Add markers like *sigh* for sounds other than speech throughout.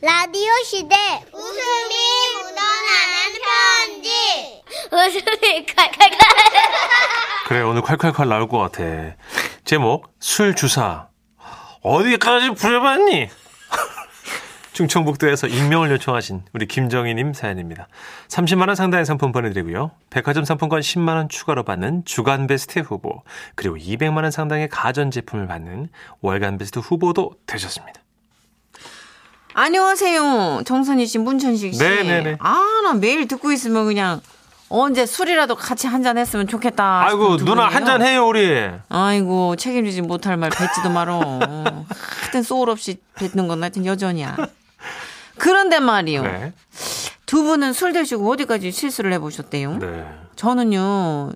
라디오 시대 웃음이 묻어나는 편지 웃음이 칼칼칼 그래 오늘 콸콸콸 나올 것 같아. 제목 술 주사 어디까지 부려봤니? *laughs* 충청북도에서 익명을 요청하신 우리 김정희님 사연입니다. 30만 원 상당의 상품 보내드리고요. 백화점 상품권 10만 원 추가로 받는 주간 베스트 후보 그리고 200만 원 상당의 가전 제품을 받는 월간 베스트 후보도 되셨습니다. 안녕하세요. 정선희 씨, 문천식 씨. 네네네. 아, 나 매일 듣고 있으면 그냥 언제 술이라도 같이 한 잔 했으면 좋겠다. 아이고 누나. 한 잔 해요 우리. 아이고, 책임지지 못할 말 뱉지도 말어. 하여튼 소울 없이 뱉는 건 하여튼 여전이야. 그런데 말이요. 네. 두 분은 술 드시고 어디까지 실수를 해보셨대요? 네. 저는요,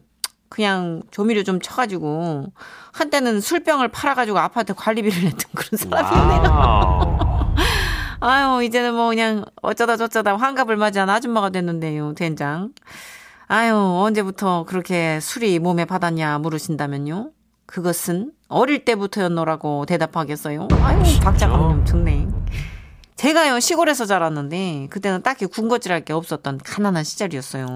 그냥 조미료 좀 쳐가지고, 한때는 술병을 팔아가지고 아파트 관리비를 냈던 그런 사람이네요. 아유, 이제는 뭐 그냥 어쩌다 저쩌다 환갑을 맞이한 아줌마가 됐는데요, 된장. 아유, 언제부터 그렇게 술이 몸에 받았냐 물으신다면요. 그것은 어릴 때부터였노라고 대답하겠어요. 아유, 박자감 좀 좋네. 제가요, 시골에서 자랐는데, 그때는 딱히 군것질 할 게 없었던 가난한 시절이었어요.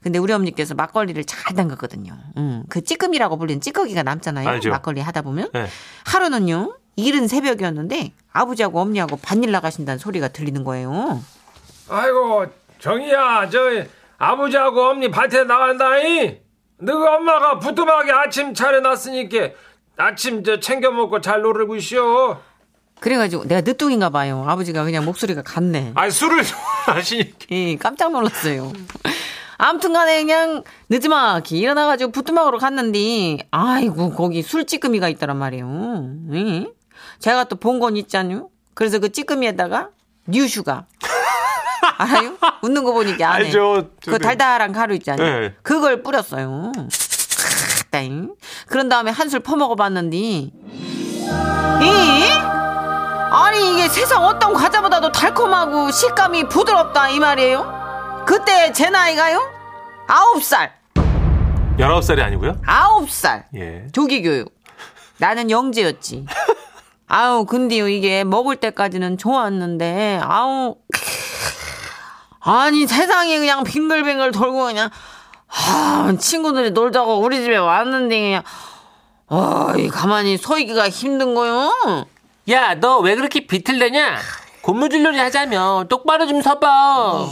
근데 우리 어머니께서 막걸리를 잘 담갔거든요. 음, 그 찌끔이라고 불리는 찌꺼기가 남잖아요. 알죠. 막걸리 하다 보면. 네. 하루는요, 이른 새벽이었는데, 아버지하고 어머니하고 밭일 나가신다는 소리가 들리는 거예요. 아이고 정이야 저 아버지하고 어머니 밭에 나간다이 너가 엄마가 부뚜막에 아침 차려놨으니까 아침 저 챙겨 먹고 잘 놀고 있어 그래가지고 내가 늦둥인가 봐요. 아버지가 그냥 목소리가 같네. 아 술을 좋아하시니까. 예, 깜짝 놀랐어요. 아무튼 간에 그냥 늦지막히 일어나가지고 부뚜막으로 갔는데, 아이고, 거기 술찌끄미가 있더란 말이에요. 예. 제가 또 본 건 있잖요. 그래서 그 찌끄미에다가 뉴슈가. *laughs* 알아요? 웃는 거 보니까 안에. 알죠. 그. 달달한 가루 있잖아요. 네. 그걸 뿌렸어요. 따잉. 그런 다음에 한술 퍼먹어 봤는데, 이? 아니 이게 세상 어떤 과자보다도 달콤하고 식감이 부드럽다 이 말이에요. 그때 제 나이가요? 아홉 살, 19살이 아니고요? 아홉 살. 예. 조기 교육. 나는 영재였지. *laughs* 아우 근데요 이게 먹을 때까지는 좋았는데 아우 아니 세상에 그냥 빙글빙글 돌고 그냥 아 친구들이 놀자고 우리 집에 왔는데 그냥 어이 가만히 서 있기가 힘든 거요. 야, 너 왜 그렇게 비틀대냐? 고무줄놀이 하자며 똑바로 좀 서봐.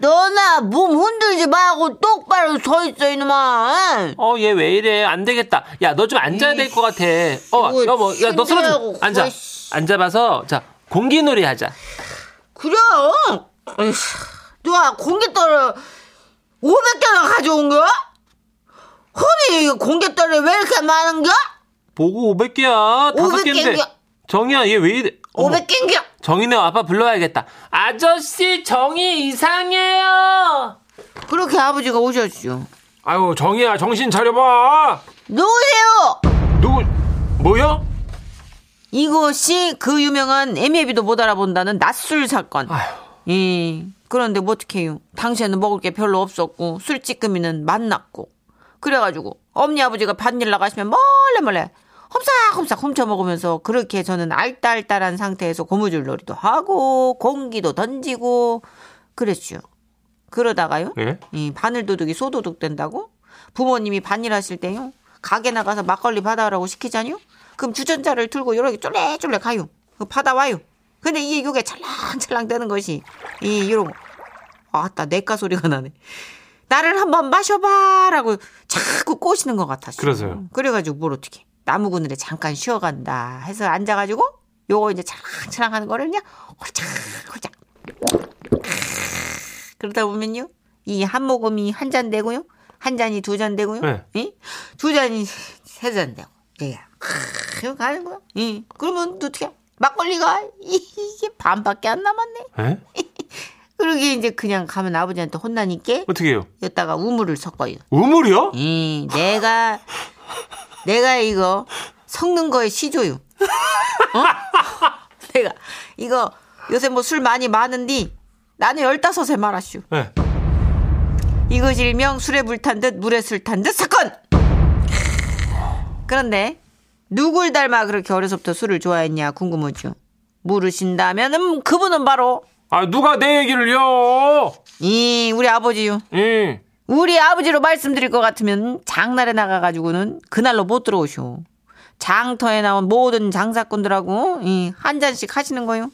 너나 몸 흔들지 말고 똑바로 서 있어 이놈아. 어, 얘 왜 이래? 안 되겠다. 야, 너 좀 앉아야 될 것 같아. 어, 여보, 야, 너 쓰러져. 앉아. 앉아봐서, 자, 공기놀이 하자. 그래. 누가 공깃돌을 500개나 가져온 거야? 이거 공깃돌이 왜 이렇게 많은겨? 보고 500개야. 다섯 500 개인데. 개인겨? 정이야, 얘 왜 이래? 어머, 500개인겨? 정이네 아빠 불러야겠다. 아저씨, 정이 이상해요. 그렇게 아버지가 오셨죠. 아이고 정이야 정신 차려봐 누구세요? 누구 뭐야 이것이 그 유명한 애매비도 못 알아본다는 낯술 사건. 예. 그런데 뭐 어떡해요. 당시에는 먹을 게 별로 없었고 술찌끄미는 만났고 그래가지고 엄니 아버지가 밭일 나가시면 몰래 험싹험싹 훔쳐 먹으면서 그렇게 저는 알딸딸한 상태에서 고무줄 놀이도 하고 공기도 던지고 그랬죠. 그러다가요. 예? 이 바늘도둑이 소도둑 된다고? 부모님이 밭일 하실 때요. 가게 나가서 막걸리 받아오라고 시키자니요? 그럼 주전자를 들고 이렇게 쫄래쫄래 가요. 그 받아와요. 근데 이게 요게 찰랑찰랑 되는 것이 이 이러고 아따 내가 소리가 나네. 나를 한번 마셔봐라고 자꾸 꼬시는 것 같았어. 그래서요? 그래가지고 뭘 어떻게 나무 그늘에 잠깐 쉬어간다 해서 앉아가지고 요거 이제 찰랑찰랑 하는 거를 그냥 홀짝 홀짝 그러다 보면요 이 한 모금이 한 잔 되고요 한 잔이 두 잔 되고요 네. 이? 두 잔이 세 잔 되고 예. 이렇게 가는 거야 예. 그러면 또 어떻게 막걸리가 이게 반밖에 안 남았네 예? *laughs* 그러게 이제 그냥 가면 아버지한테 혼나니까 어떻게 해요? 여기다가 우물을 섞어요 우물이요? 이 내가 *laughs* 내가 이거 섞는 거에 시조요. 어? *laughs* 내가 이거 요새 뭐 술 많이 마는디 나는 열다섯에 말았슈. 예. 이것이 일명 술에 불탄 듯 물에 술 탄 듯 사건. 그런데 누굴 닮아 그렇게 어려서부터 술을 좋아했냐 궁금하죠. 물으신다면 은 그분은 바로 아 누가 내 얘기를 요? 이 우리 아버지요. 예. 우리 아버지로 말씀드릴 것 같으면 장날에 나가가지고는 그날로 못 들어오쇼. 장터에 나온 모든 장사꾼들하고 이, 한 잔씩 하시는 거요.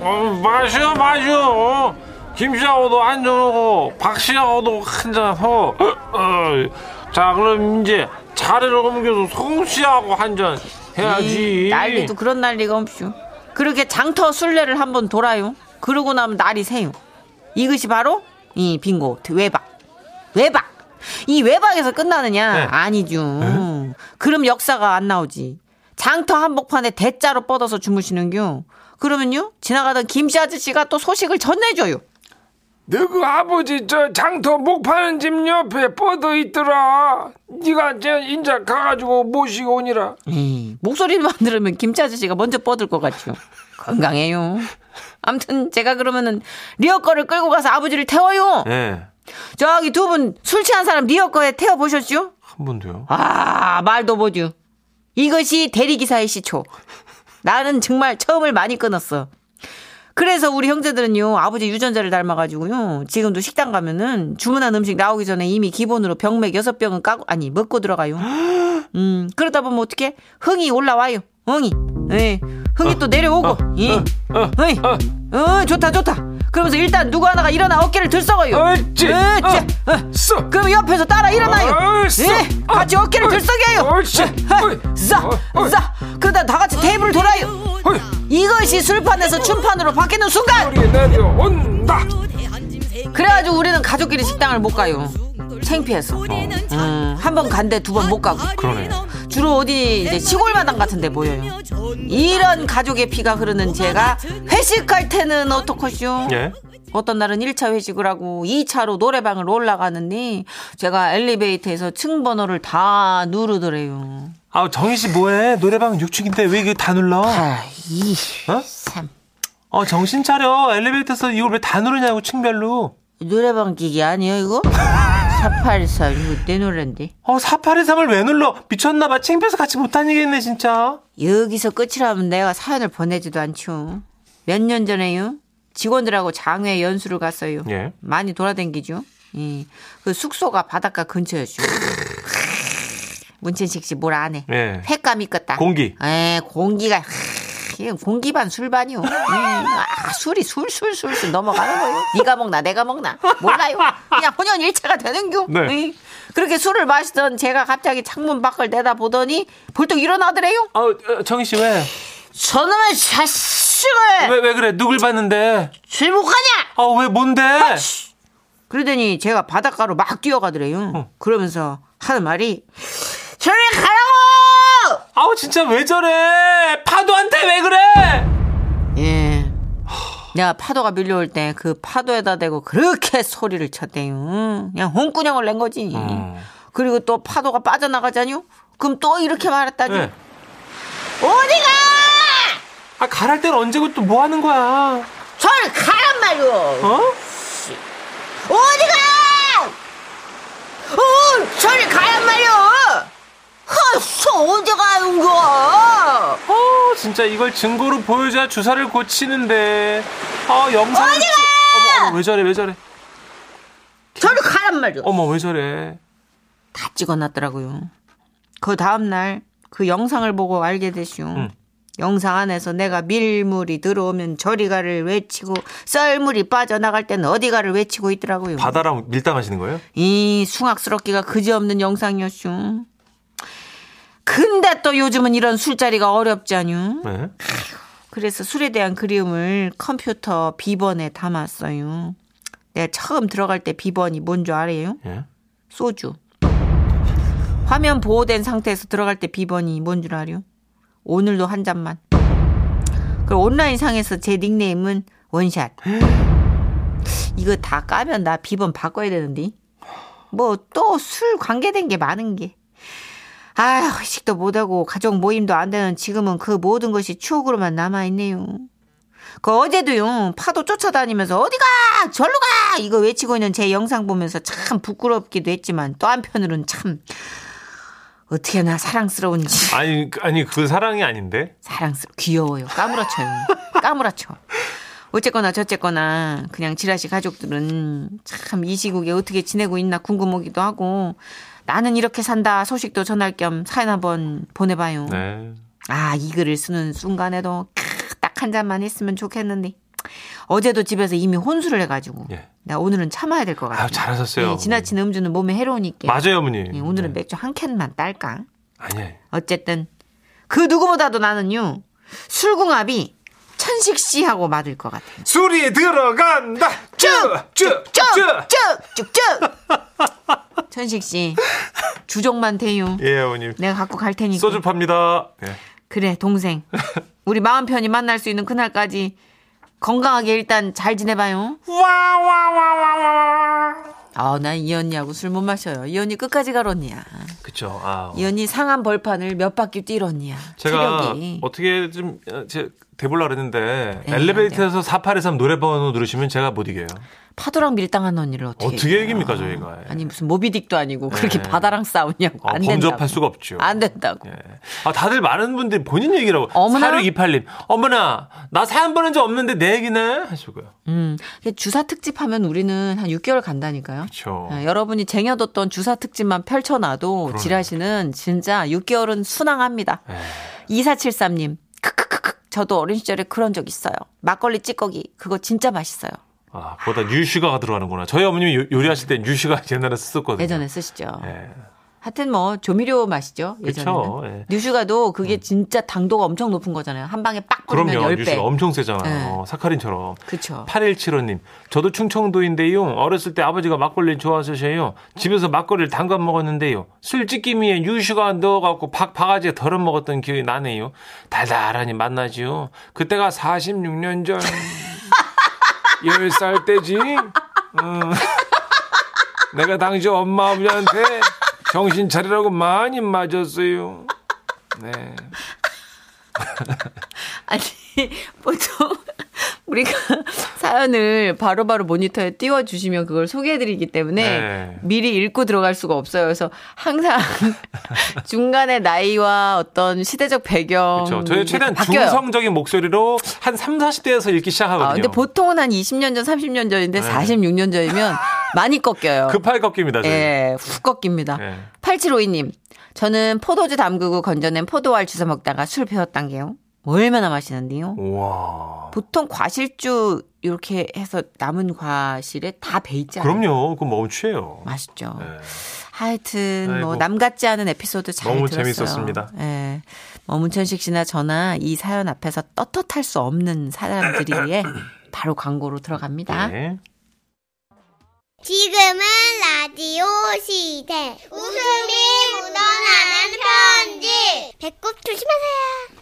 어, 마셔 마셔. 김 씨하고도 한잔 하고 박 씨하고도 한잔 하고. 어, 자 그럼 이제 자리를 옮겨서 송 씨하고 한 잔 해야지. 이, 난리도 그런 난리가 없쇼. 그렇게 장터 순례를 한번 돌아요. 그러고 나면 날이 새요. 이것이 바로 이 빙고 외박. 외박. 이 외박에서 끝나느냐? 네. 아니죠. 그럼 역사가 안 나오지. 장터 한복판에 대자로 뻗어서 주무시는겨. 그러면요 지나가던 김씨 아저씨가 또 소식을 전해줘요. 너그 아버지 저 장터 목 파는 집 옆에 뻗어 있더라. 네가 저 인자 가가지고 모시고 오니라. 에이, 목소리만 들으면 김치 아저씨가 먼저 뻗을 것 같죠. 건강해요. 아무튼 제가 그러면은 리어커를 끌고 가서 아버지를 태워요. 예. 저기 두 분 술 취한 사람 리어커에 태워 보셨죠? 한 번도요. 아 말도 보죠. 이것이 대리기사의 시초. 나는 정말 처음을 많이 끊었어. 그래서 우리 형제들은요 아버지 유전자를 닮아가지고요 지금도 식당 가면은 주문한 음식 나오기 전에 이미 기본으로 병맥 여섯 병은 까고 아니 먹고 들어가요. *gasps* 음 그러다 보면 어떻게 흥이 올라와요. 흥이, 예, 흥이 또 내려오고, 예, 어이, 어 좋다 좋다. 그러면서 일단 누구 하나가 일어나 어깨를 들썩어요. 어찌, 어째, 어, 어. 써. 그럼 옆에서 따라 일어나요. 어, 써. 예, 같이 어, 어깨를 어, 들썩여요. 옳지. 어이, 싸, 어. 싸. 그러다 다 같이 테이블을 돌아요. 어이. 이것이 술판에서 춤판으로 바뀌는 순간. 우리 내려 온다. 그래가지고 우리는 가족끼리 식당을 못 가요. 창피해서. 음, 한번 간데 두 번 못 가고. 그러네. 주로 어디 이제 시골 마당 같은 데 모여요. 이런 가족의 피가 흐르는 제가 회식할 때는 어떡하쇼? 예. 어떤 날은 1차 회식을 하고 2차로 노래방을 올라가는데 제가 엘리베이터에서 층 번호를 다 누르더래요. 아 정희 씨 뭐해? 노래방 6층인데 왜 이거 다 눌러? 8, 2, 어? 3. 어 정신 차려. 엘리베이터에서 이걸 왜 다 누르냐고 층별로. 노래방 기기 아니에요 이거? *laughs* 484 이거 내 노래인데. 어 4823을 왜 눌러? 미쳤나봐. 창피해서 같이 못 다니겠네 진짜. 여기서 끝이라면 내가 사연을 보내지도 않죠. 몇 년 전에요. 직원들하고 장외 연수를 갔어요. 예. 많이 돌아다니죠. 예. 그 숙소가 바닷가 근처였죠. *laughs* 문천식 씨 뭘 안 해. 예. 횟감이 껐다. 공기. 에 공기가 이건 공기 반 술 반이요. 음, 아, 술이 술술술술 넘어가는 거예요. 네가 먹나 내가 먹나 몰라요. 그냥 혼연일체가 되는겨. 네. 예. 그렇게 술을 마시던 제가 갑자기 창문 밖을 내다 보더니 벌떡 일어나더래요. 어, 어 정희 씨 왜? 저놈의 자식을 왜 왜 그래? 누굴 봤는데? 술못 가냐? 어왜 뭔데? 그러더니 제가 바닷가로 막 뛰어가더래요. 어. 그러면서 하는 말이 저리! 아우 진짜 왜 저래? 파도한테 왜 그래? 예. 내가 파도가 밀려올 때 그 파도에다 대고 그렇게 소리를 쳤대요. 그냥 홍구녕을 낸 거지. 음. 그리고 또 파도가 빠져나가자뇨? 그럼 또 이렇게 말했다죠. 네. 어디가! 아 가랄 때는 언제고 또 뭐 하는 거야? 저리 가란 말이오! 어? 어디가! 어, 저리 가란 말이오! 허, 어디 가는 거야? 어 진짜 이걸 증거로 보여줘야 주사를 고치는데. 아 영상을 찍. 어머 어머 왜 저래 왜 저래? 저리 가란 말이오! 어머 왜 저래? 다 찍어놨더라고요. 그 다음날 그 영상을 보고 알게 되시오. 응. 영상 안에서 내가 밀물이 들어오면 저리가를 외치고 썰물이 빠져나갈 때는 어디가를 외치고 있더라고요. 바다랑 밀당하시는 거예요? 이 숭악스럽기가 그지없는 영상이었쇼. 근데 또 요즘은 이런 술자리가 어렵지 않요? 네. 그래서 술에 대한 그리움을 컴퓨터 비번에 담았어요. 내가 처음 들어갈 때 비번이 뭔 줄 알아요? 예. 소주. 화면 보호된 상태에서 들어갈 때 비번이 뭔 줄 알아요? 오늘도 한 잔만. 그리고 온라인 상에서 제 닉네임은 원샷. 이거 다 까면 나 비번 바꿔야 되는데. 뭐 또 술 관계된 게 많은 게. 아휴, 회식도 못하고 가족 모임도 안 되는 지금은 그 모든 것이 추억으로만 남아있네요. 그 어제도요, 파도 쫓아다니면서 어디가! 절로 가! 이거 외치고 있는 제 영상 보면서 참 부끄럽기도 했지만 또 한편으로는 참, 어떻게 나 사랑스러운지. 아니 그- 아니 그 사랑이 아닌데. 사랑스러, 귀여워요. 까무러쳐요. 까무라쳐. 어쨌거나 저쨌거나 그냥 지라시 가족들은 참 이 시국에 어떻게 지내고 있나 궁금하기도 하고 나는 이렇게 산다 소식도 전할 겸 사연 한번 보내봐요. 네. 아, 이 글을 쓰는 순간에도 딱 한 잔만 했으면 좋겠는데. 어제도 집에서 이미 혼술을 해가지고. 예. 나 오늘은 참아야 될 것 같아요. 잘하셨어요. 예, 지나친 음주는 몸에 해로우니까. 맞아요, 어머니. 예, 오늘은 네. 맥주 한 캔만 딸까? 아니에요. 어쨌든 그 누구보다도 나는요 술궁합이 천식 씨하고 맞을 것 같아요. 술이 들어간다. 쭉쭉쭉쭉. 쭉쭉쭉. *laughs* 천식 씨 주종만 대요. *laughs* 예, 어머님. 내가 갖고 갈 테니까. 소주 팝니다. 네. 그래 동생. 우리 마음 편히 만날 수 있는 그날까지 건강하게 일단 잘 지내봐요. 아, 난이 언니하고 술 못 마셔요. 이 언니 끝까지 갈 언니야. 그쵸. 아. 이 언니 상한 벌판을 몇 바퀴 뛸 언니야. 제가 체력이. 어떻게 좀, 어, 제, 대볼라 그랬는데, 네, 엘리베이터에서 4823 노래번호 누르시면 제가 못 이겨요. 파도랑 밀당한 언니를 어떻게 어떻게? 이깁니까, 저희가. 예. 아니 무슨 모비딕도 아니고 그렇게 네. 바다랑 싸우냐고 아, 안 된다고. 범접할 수가 없죠. 안 된다고. 예. 아, 다들 많은 분들이 본인 얘기라고. 어머나? 4628님. 어머나, 나 사연 보낸 적 없는데 내 얘기네? 하시고요. 음, 주사 특집 하면 우리는 한 6개월 간다니까요. 그쵸. 예, 여러분이 쟁여뒀던 주사 특집만 펼쳐놔도 지라시는 진짜 6개월은 순항합니다. 예. 2473님, 크크크크. 저도 어린 시절에 그런 적 있어요. 막걸리 찌꺼기 그거 진짜 맛있어요. 아, 거기다 유슈가가 들어가는구나. 저희 어머님이 요- 요리하실 땐 유슈가 *laughs* 옛날에 썼거든요. 예전에 쓰시죠. 예. 하여튼 뭐 조미료 맛이죠. 예전에는. 그쵸, 예. 뉴슈가도 그게 진짜 당도가 엄청 높은 거잖아요. 한 방에 빡 뿌리면 그럼요. 10배. 유슈가 엄청 세잖아요. 네. 사카린처럼. 그쵸. 8175님, 저도 충청도인데요. 어렸을 때 아버지가 막걸리 좋아하셔요. 집에서 막걸리를 담가 먹었는데요. 술찌개미에 유슈가 넣어갖고 박, 바가지에 덜어 먹었던 기억이 나네요. 달달하니 맛나지요. 그때가 46년 전, *laughs* 10살 때지. 음. 내가 당시 엄마 아버지한테 정신 차리라고 많이 맞았어요. 네. *laughs* 아니, 보통 우리가 *laughs* 사연을 바로 바로 모니터에 띄워주시면 그걸 소개해드리기 때문에 네. 미리 읽고 들어갈 수가 없어요. 그래서 항상 *laughs* 중간에 나이와 어떤 시대적 배경. 그렇죠. 저희 최대한 바뀌어요. 중성적인 목소리로 한 3, 40대에서 읽기 시작하거든요. 아, 근데 보통은 한 20년 전, 30년 전인데 네. 46년 전이면 많이 꺾여요. *laughs* 급하게 꺾입니다. 저희. 예, 훅 꺾입니다. 네. 8752님, 저는 포도주 담그고 건져낸 포도알 주워 먹다가 술 배웠단 게요. 얼마나 맛있는데요? 우와. 보통 과실주 이렇게 해서 남은 과실에 다 배 있잖아요. 그럼요. 그거 먹으면 취해요. 맛있죠. 네. 하여튼 뭐 아이고. 남 같지 않은 에피소드 잘 너무 들었어요. 재밌었습니다. 예. 뭐 문천식 씨나 저나 이 사연 앞에서 떳떳할 수 없는 사람들이기에 바로 광고로 들어갑니다. 네. 지금은 라디오 시대. 웃음이 묻어나는 편지. 배꼽 조심하세요.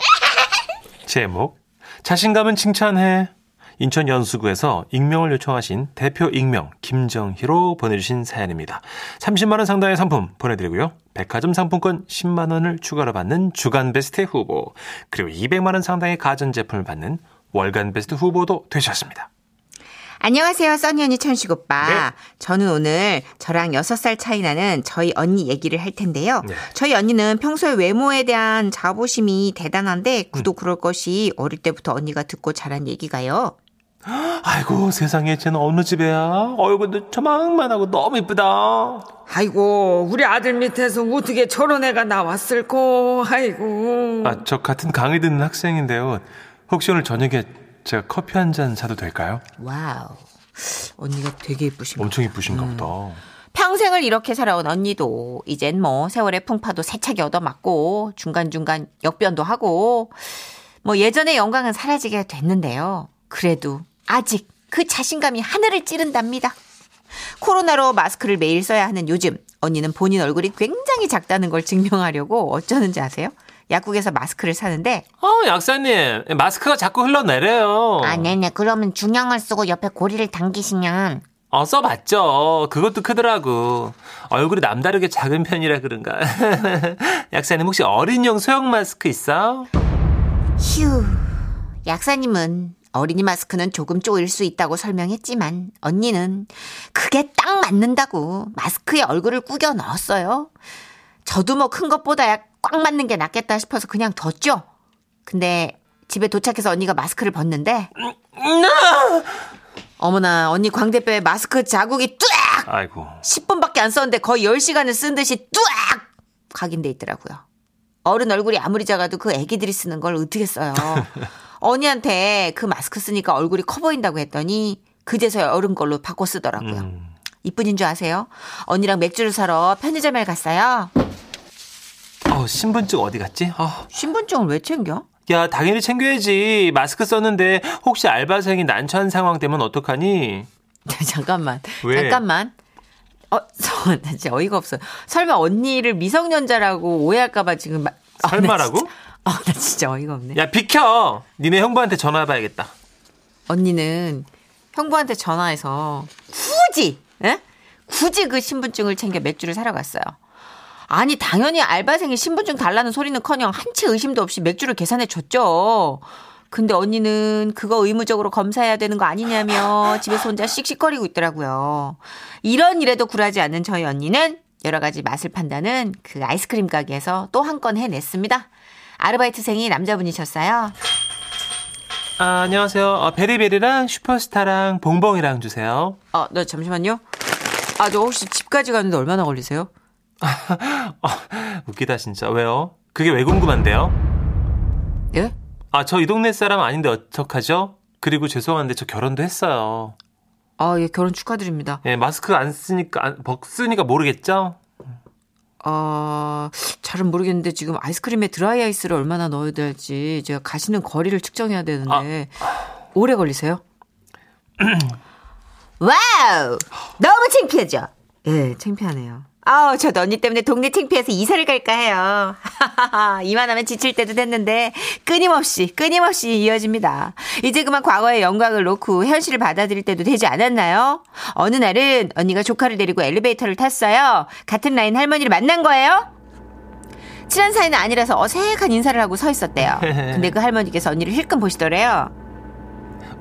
*laughs* 제목 자신감은 칭찬해. 인천 연수구에서 익명을 요청하신 대표 익명 김정희로 보내주신 사연입니다. 30만 원 상당의 상품 보내드리고요. 백화점 상품권 10만 원을 추가로 받는 주간 베스트 후보 그리고 200만 원 상당의 가전제품을 받는 월간 베스트 후보도 되셨습니다. 안녕하세요, 써니 언니 천식 오빠. 네. 저는 오늘 저랑 6살 차이 나는 저희 언니 얘기를 할 텐데요. 네. 저희 언니는 평소에 외모에 대한 자부심이 대단한데 구도 그럴 것이 어릴 때부터 언니가 듣고 자란 얘기가요. *gasps* 아이고 세상에 쟤는 어느 집애야 얼굴도 조막만하고 너무 이쁘다 아이고, 우리 아들 밑에서 어떻게 저런 애가 나왔을꼬, 아이고. 아 저 같은 강의 듣는 학생인데요 혹시 오늘 저녁에 제가 커피 한 잔 사도 될까요? 와우. 언니가 되게 예쁘신 거. 엄청 이쁘신가 음. 보다 평생을 이렇게 살아온 언니도 이젠 뭐 세월의 풍파도 세차게 얻어맞고 중간중간 역변도 하고 뭐 예전의 영광은 사라지게 됐는데요. 그래도 아직 그 자신감이 하늘을 찌른답니다. 코로나로 마스크를 매일 써야 하는 요즘 언니는 본인 얼굴이 굉장히 작다는 걸 증명하려고 어쩌는지 아세요? 약국에서 마스크를 사는데 어, 약사님. 마스크가 자꾸 흘러내려요. 아, 네네. 그러면 중형을 쓰고 옆에 고리를 당기시면. 어, 써봤죠. 그것도 크더라고. 얼굴이 남다르게 작은 편이라 그런가. *laughs* 약사님 혹시 어린이용 소형 마스크 있어? 휴. 약사님은 어린이 마스크는 조금 쪼일 수 있다고 설명했지만 언니는 그게 딱 맞는다고 마스크에 얼굴을 꾸겨 넣었어요. 저도 뭐 큰 것보다야 꽉 맞는 게 낫겠다 싶어서 그냥 뒀죠. 근데 집에 도착해서 언니가 마스크를 벗는데 어머나 언니 광대뼈에 마스크 자국이 뚜악 아이고. 10분밖에 안 썼는데 거의 10시간을 쓴 듯이 뚜악 각인돼 있더라고요. 어른 얼굴이 아무리 작아도 그 애기들이 쓰는 걸 어떻게 써요. *laughs* 언니한테 그 마스크 쓰니까 얼굴이 커 보인다고 했더니 그제서야 어른 걸로 바꿔 쓰더라고요. 음. 이뿐인 줄 아세요? 언니랑 맥주를 사러 편의점에 갔어요. 어, 신분증 어디 갔지? 아, 신분증을 왜 챙겨? 야, 당연히 챙겨야지. 마스크 썼는데 혹시 알바생이 난처한 상황 되면 어떡하니? *laughs* 잠깐만. 왜? 잠깐만. 어, 저, *laughs* 나 진짜 어이가 없어요. 설마 언니를 미성년자라고 오해할까봐 지금. 마- 아, 나 설마라고? 아, 나 진짜 어이가 없네. 야, 비켜! 니네 형부한테 전화해봐야겠다. 언니는 형부한테 전화해서 굳이, 에? 굳이 그 신분증을 챙겨 맥주를 사러 갔어요. 아니, 당연히 알바생이 신분증 달라는 소리는 커녕 한채 의심도 없이 맥주를 계산해 줬죠. 근데 언니는 그거 의무적으로 검사해야 되는 거 아니냐며 집에서 혼자 씩씩거리고 있더라고요. 이런 일에도 굴하지 않는 저희 언니는 여러 가지 맛을 판다는 그 아이스크림 가게에서 또 한 건 해냈습니다. 아르바이트생이 남자분이셨어요. 아, 안녕하세요. 어, 베리베리랑 슈퍼스타랑 봉봉이랑 주세요. 아, 네, 잠시만요. 아, 저 혹시 집까지 가는데 얼마나 걸리세요? *laughs* 어, 웃기다, 진짜. 왜요? 그게 왜 궁금한데요? 예? 아, 저 이 동네 사람 아닌데 어떡하죠? 그리고 죄송한데 저 결혼도 했어요. 아, 예, 결혼 축하드립니다. 예, 마스크 안 쓰니까, 안, 벗으니까 모르겠죠? 아, 잘은 모르겠는데 지금 아이스크림에 드라이 아이스를 얼마나 넣어야 될지 제가 가시는 거리를 측정해야 되는데 오래 걸리세요? *clears throat* 와우! 너무 창피하죠? 예, 창피하네요. 아우, 저도 언니 때문에 동네 창피해서 이사를 갈까 해요. *laughs* 이만하면 지칠 때도 됐는데 끊임없이 끊임없이 이어집니다. 이제 그만 과거의 영광을 놓고 현실을 받아들일 때도 되지 않았나요? 어느 날은 언니가 조카를 데리고 엘리베이터를 탔어요. 같은 라인 할머니를 만난 거예요. 친한 사이는 아니라서 어색한 인사를 하고 서 있었대요. *laughs* 근데 그 할머니께서 언니를 힐끔 보시더래요.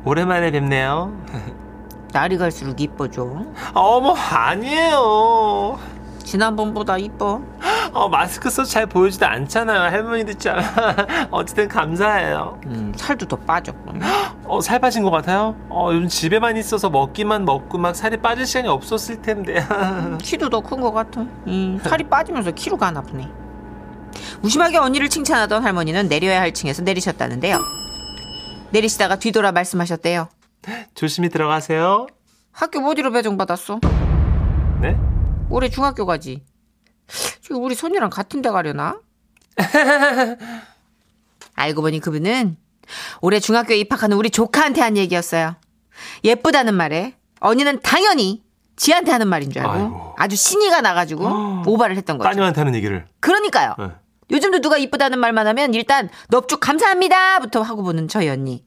오랜만에 뵙네요. 날이 갈수록 이뻐져. 어머, 아니에요. 지난번보다 이뻐. 어, 마스크 써서 잘 보이지도 않잖아요. 할머니도 참. *laughs* 어쨌든 감사해요. 음, 살도 더 빠졌고. *gasps* 어, 살 빠진 것 같아요? 어, 요즘 집에만 있어서 먹기만 먹고 막 살이 빠질 시간이 없었을 텐데. *laughs* 키도 더 큰 것 같아. 음, 살이 빠지면서 키로가 안 아프네. 무심하게 언니를 칭찬하던 할머니는 내려야 할 층에서 내리셨다는데요. 내리시다가 뒤돌아 말씀하셨대요. *gasps* 조심히 들어가세요. 학교 어디로 배정받았어? 네? 올해 중학교 가지. 지금 우리 손이랑 같은 데 가려나? *laughs* 알고 보니 그분은 올해 중학교에 입학하는 우리 조카한테 한 얘기였어요. 예쁘다는 말에 언니는 당연히 지한테 하는 말인 줄 알고 아이고. 아주 신이가 나가지고 *gasps* 오바를 했던 거죠. 따님한테 하는 얘기를. 그러니까요. 네. 요즘도 누가 이쁘다는 말만 하면 일단 넙죽 감사합니다부터 하고 보는 저희 언니.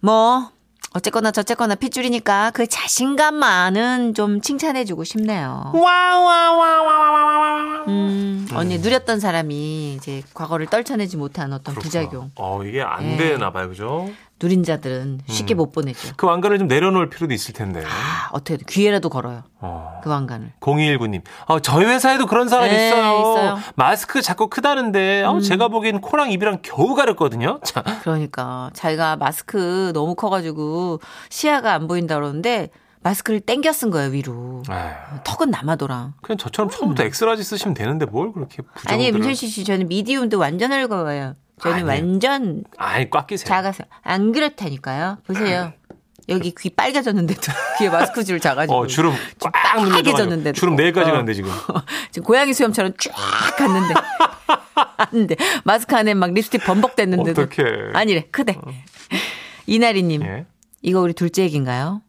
뭐 어쨌거나 저쨌거나 핏줄이니까 그 자신감만은 좀 칭찬해주고 싶네요. 음, 언니 누렸던 사람이 이제 과거를 떨쳐내지 못한 어떤 부작용. 어, 이게 안 예. 되나 봐요. 그죠? 누린 자들은 쉽게 못 보내죠. 그 왕관을 좀 내려놓을 필요도 있을 텐데. 아, 어떻게 귀에라도 걸어요. 어. 그 왕관을. 0219님. 어, 저희 회사에도 그런 사람 네, 있어요. 있어요. 음. 마스크 자꾸 크다는데, 어, 제가 보기엔 코랑 입이랑 겨우 가렸거든요. 자, 그러니까 자기가 마스크 너무 커가지고 시야가 안 보인다 그러는데 마스크를 땡겨 쓴 거예요 위로. 에휴, 턱은 남아돌아. 그냥 저처럼 처음부터 X-large 쓰시면 되는데 뭘 그렇게. 음. 아니 문천식 씨 저는 medium도 완전 헐거워요. 저는 아니에요. 완전 아이, 꽉 끼세요. 작아서 안 그렇다니까요. 보세요. 여기 귀 빨개졌는데도 *laughs* 귀에 마스크 줄 작아지고 어, 주름 꽉 눌러져. 빨개졌는데도. 주름 내일까지 어. 가는데 지금. *laughs* 지금 고양이 수염처럼 쫙 갔는데 *laughs* 안돼 마스크 안에 막 립스틱 범벅됐는데도 어떡해. 아니래 크대. 이나리님 예. 이거 우리 둘째 얘기인가요?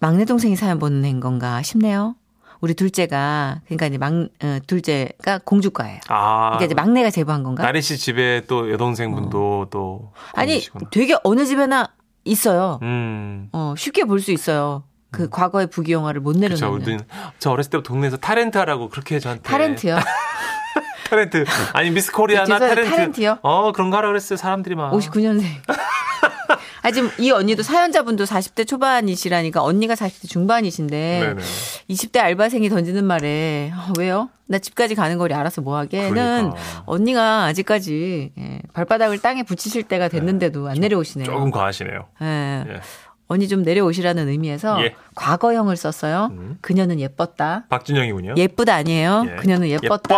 막내 동생이 사연 보낸 건가 싶네요. 우리 둘째가 그러니까 이제 막 어, 둘째가 공주과예요. 아. 그러니까 이제 막내가 제보한 건가? 나리 씨 집에 또 여동생분도 또. 아니 공주시구나. 되게 어느 집에나 있어요. 음. 어, 쉽게 볼 수 있어요. 그 과거의 부귀 영화를 못 그쵸. 내려놓는 우리는 저 어렸을 때부터 동네에서 타렌트 하라고 그렇게 저한테. 타렌트요. *laughs* 타렌트. 아니, 미스 코리아나 죄송해요, 타렌트. 타렌트요? 어, 그런 거 하라 그랬어요. 사람들이 막. 59년생. *laughs* 아, 지금 이 언니도 사연자분도 40대 초반이시라니까 언니가 40대 중반이신데 네네. 20대 알바생이 던지는 말에 아, 왜요? 나 집까지 가는 거리 알아서 뭐 하게는 그러니까. 언니가 아직까지 예, 발바닥을 땅에 붙이실 때가 됐는데도 안 내려오시네요. 조금 과하시네요. 예. 예. 언니 좀 내려오시라는 의미에서 예. 과거형을 썼어요. 음. 그녀는 예뻤다. 박진영이군요. 예쁘다 아니에요. 예. 그녀는 예뻤다.